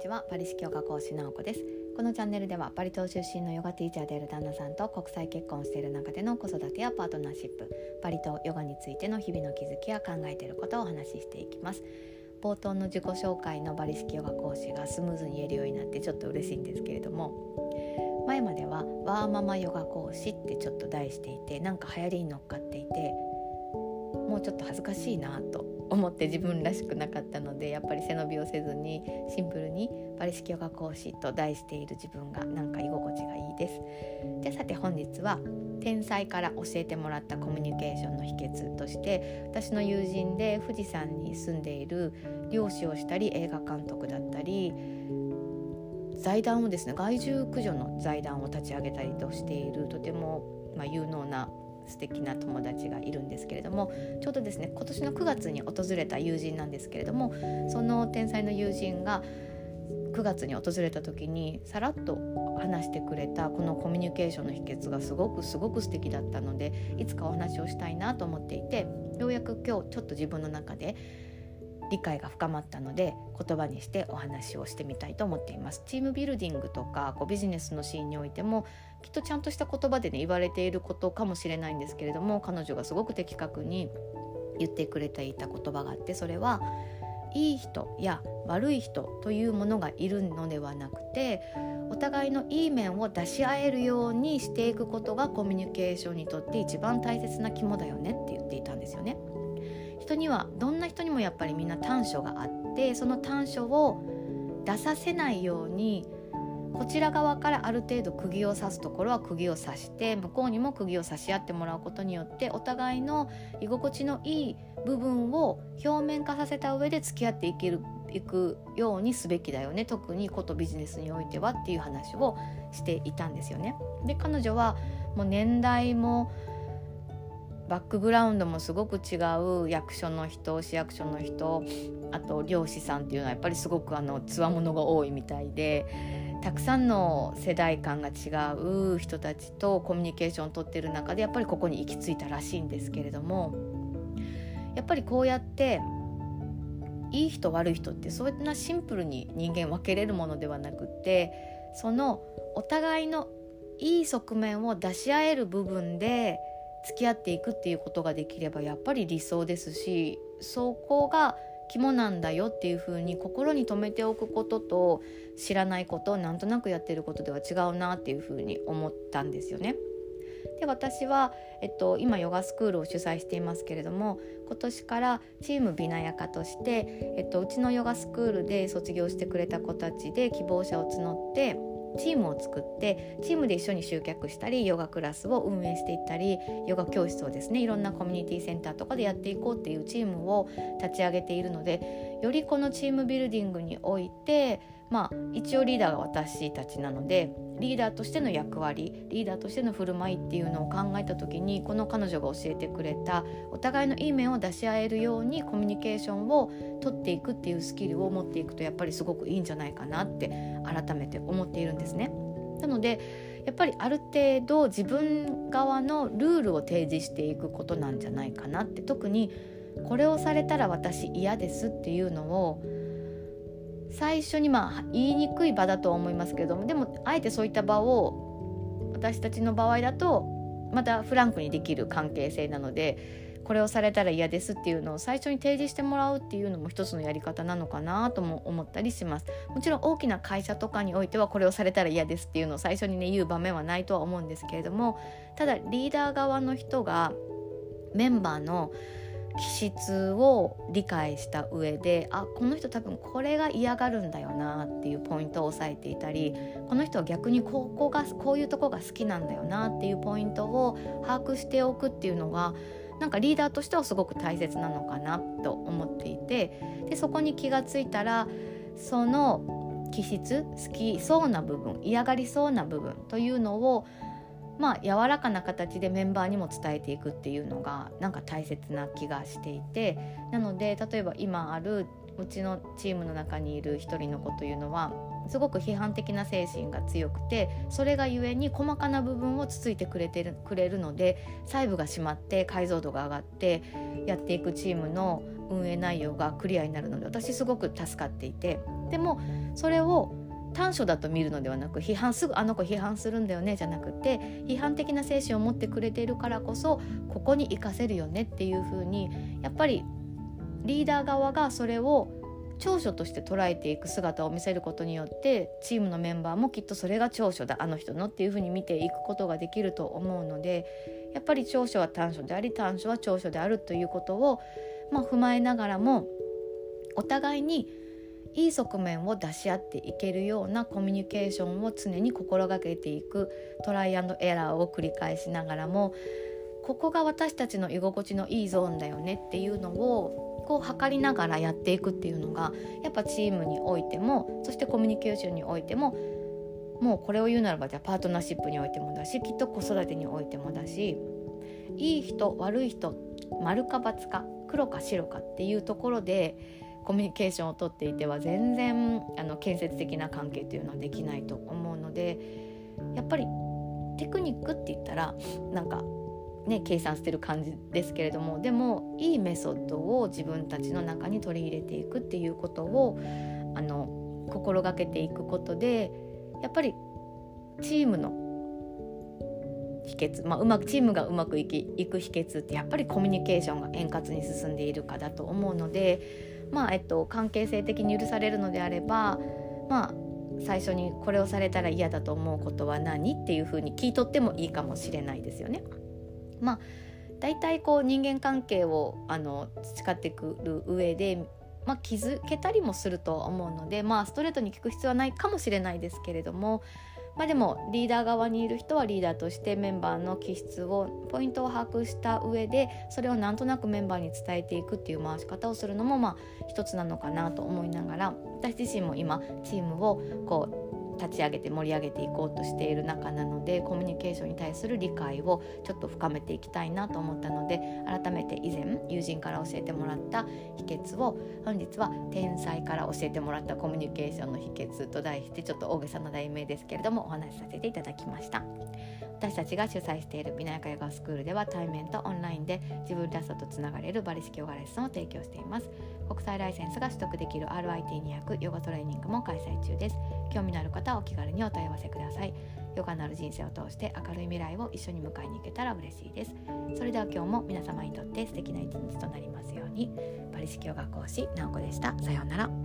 ちは。パリ式ヨガ講師直子です。このチャンネルではパリ島出身のヨガティーチャーである旦那さんと国際結婚している中での子育てやパートナーシップパリ島ヨガについての日々の気づきや考えていることをお話ししていきます。冒頭の自己紹介のバリ式ヨガ講師がスムーズに言えるようになってちょっと嬉しいんですけれども前まではワーママヨガ講師ってちょっと題していてなんか流行りに乗っかっていてもうちょっと恥ずかしいなと思って自分らしくなかったのでやっぱり背伸びをせずにシンプルにバリ式ヨガ講師と題している自分がなんか居心地がいいです。でさて本日は天才から教えてもらったコミュニケーションの秘訣として私の友人で富士山に住んでいる漁師をしたり映画監督だったり財団をですね害獣駆除の財団を立ち上げたりとしているとても、まあ、有能な素敵な友達がいるんですけれどもちょうどですね今年の9月に訪れた友人なんですけれどもその天才の友人が9月に訪れた時にさらっと話してくれたこのコミュニケーションの秘訣がすごくすごく素敵だったのでいつかお話をしたいなと思っていてようやく今日ちょっと自分の中で理解が深まったので言葉にしてお話をしてみたいと思っています。チームビルディングとかこうビジネスのシーンにおいてもきっとちゃんとした言葉でね言われていることかもしれないんですけれども彼女がすごく的確に言ってくれていた言葉があってそれはいい人や悪い人というものがいるのではなくてお互いのいい面を出し合えるようにしていくことがコミュニケーションにとって一番大切な肝だよねって言っていたんですよね。人にはどんな人にもやっぱりみんな短所があってその短所を出させないようにこちら側からある程度釘を刺すところは釘を刺して向こうにも釘を刺し合ってもらうことによってお互いの居心地のいい部分を表面化させた上で付き合っていけるいくようにすべきだよね特にことビジネスにおいてはっていう話をしていたんですよね。で彼女はもう年代もバックグラウンドもすごく違う役所の人市役所の人あと漁師さんっていうのはやっぱりすごくあのつわものが多いみたいでたくさんの世代間が違う人たちとコミュニケーションをとってる中でやっぱりここに行き着いたらしいんですけれどもやっぱりこうやっていい人悪い人ってそんなシンプルに人間分けれるものではなくってそのお互いのいい側面を出し合える部分で付き合っていくっていうことができればやっぱり理想ですしそこが肝なんだよっていうふうに心に留めておくことと知らないことをなんとなくやってることでは違うなっていうふうに思ったんですよね。で私は、えっと、今ヨガスクールを主催していますけれども今年からチームビナヤカとして、えっと、うちのヨガスクールで卒業してくれた子たちで希望者を募ってチームを作ってチームで一緒に集客したりヨガクラスを運営していったりヨガ教室をですねいろんなコミュニティセンターとかでやっていこうっていうチームを立ち上げているのでよりこのチームビルディングにおいてまあ一応リーダーが私たちなのでリーダーとしての役割リーダーとしての振る舞いっていうのを考えた時にこの彼女が教えてくれたお互いのいい面を出し合えるようにコミュニケーションを取っていくっていうスキルを持っていくとやっぱりすごくいいんじゃないかなって改めて思っているんですね。なのでやっぱりある程度自分側のルールを提示していくことなんじゃないかなって特にこれをされたら私嫌ですっていうのを最初にまあ言いにくい場だとは思いますけれどもでもあえてそういった場を私たちの場合だとまたフランクにできる関係性なのでこれをされたら嫌ですっていうのを最初に提示してもらうっていうのも一つのやり方なのかなとも思ったりします。もちろん大きな会社とかにおいてはこれをされたら嫌ですっていうのを最初にね言う場面はないとは思うんですけれどもただリーダー側の人がメンバーの気質を理解した上であこの人多分これが嫌がるんだよなっていうポイントを押さえていたりこの人は逆にここがこういうとこが好きなんだよなっていうポイントを把握しておくっていうのがなんかリーダーとしてはすごく大切なのかなと思っていてでそこに気がついたらその気質好きそうな部分嫌がりそうな部分というのをまあ柔らかな形でメンバーにも伝えていくっていうのがなんか大切な気がしていてなので例えば今あるうちのチームの中にいる一人の子というのはすごく批判的な精神が強くてそれがゆえに細かな部分をつついてくれてるくれるので細部が締まって解像度が上がってやっていくチームの運営内容がクリアになるので私すごく助かっていてでもそれを短所だと見るのではなく批判すぐあの子批判するんだよねじゃなくて批判的な精神を持ってくれているからこそここに生かせるよねっていう風にやっぱりリーダー側がそれを長所として捉えていく姿を見せることによってチームのメンバーもきっとそれが長所だあの人のっていうふうに見ていくことができると思うのでやっぱり長所は短所であり短所は長所であるということを、まあ、踏まえながらもお互いにいい側面を出し合っていけるようなコミュニケーションを常に心がけていくトライアンドエラーを繰り返しながらもここが私たちの居心地のいいゾーンだよねっていうのをこう測りながらやっていくっていうのがやっぱチームにおいてもそしてコミュニケーションにおいてももうこれを言うならばじゃあパートナーシップにおいてもだしきっと子育てにおいてもだしいい人悪い人丸か×か黒か白かっていうところでコミュニケーションをとっていては全然あの建設的な関係というのはできないと思うのでやっぱりテクニックって言ったらなんかね、計算してる感じですけれどもでもいいメソッドを自分たちの中に取り入れていくっていうことをあの心がけていくことでやっぱりチームの秘訣、まあ、うまくチームがうまくいきいく秘訣ってやっぱりコミュニケーションが円滑に進んでいるかだと思うので、まあえっと、関係性的に許されるのであれば、まあ、最初にこれをされたら嫌だと思うことは何っていうふうに聞いとってもいいかもしれないですよね。まあ大体こう人間関係をあの培ってくる上で、まあ、気づけたりもすると思うので、まあ、ストレートに聞く必要はないかもしれないですけれども、まあ、でもリーダー側にいる人はリーダーとしてメンバーの気質をポイントを把握した上でそれをなんとなくメンバーに伝えていくっていう回し方をするのもまあ一つなのかなと思いながら私自身も今チームをこう立ち上げて盛り上げていこうとしている中なのでコミュニケーションに対する理解をちょっと深めていきたいなと思ったので改めて以前友人から教えてもらった秘訣を本日は天才から教えてもらったコミュニケーションの秘訣と題してちょっと大げさな題名ですけれどもお話しさせていただきました。私たちが主催している美奈ヤカヨガスクールでは対面とオンラインで自分らしさとつながれるバリ式ヨガレッスンを提供しています国際ライセンスが取得できる RIT200 ヨガトレーニングも開催中です興味のある方はお気軽にお問い合わせください。ヨガのある人生を通して明るい未来を一緒に迎えに行けたら嬉しいです。それでは今日も皆様にとって素敵な一日となりますように。パリ式ヨガ講師なおこでした。さようなら。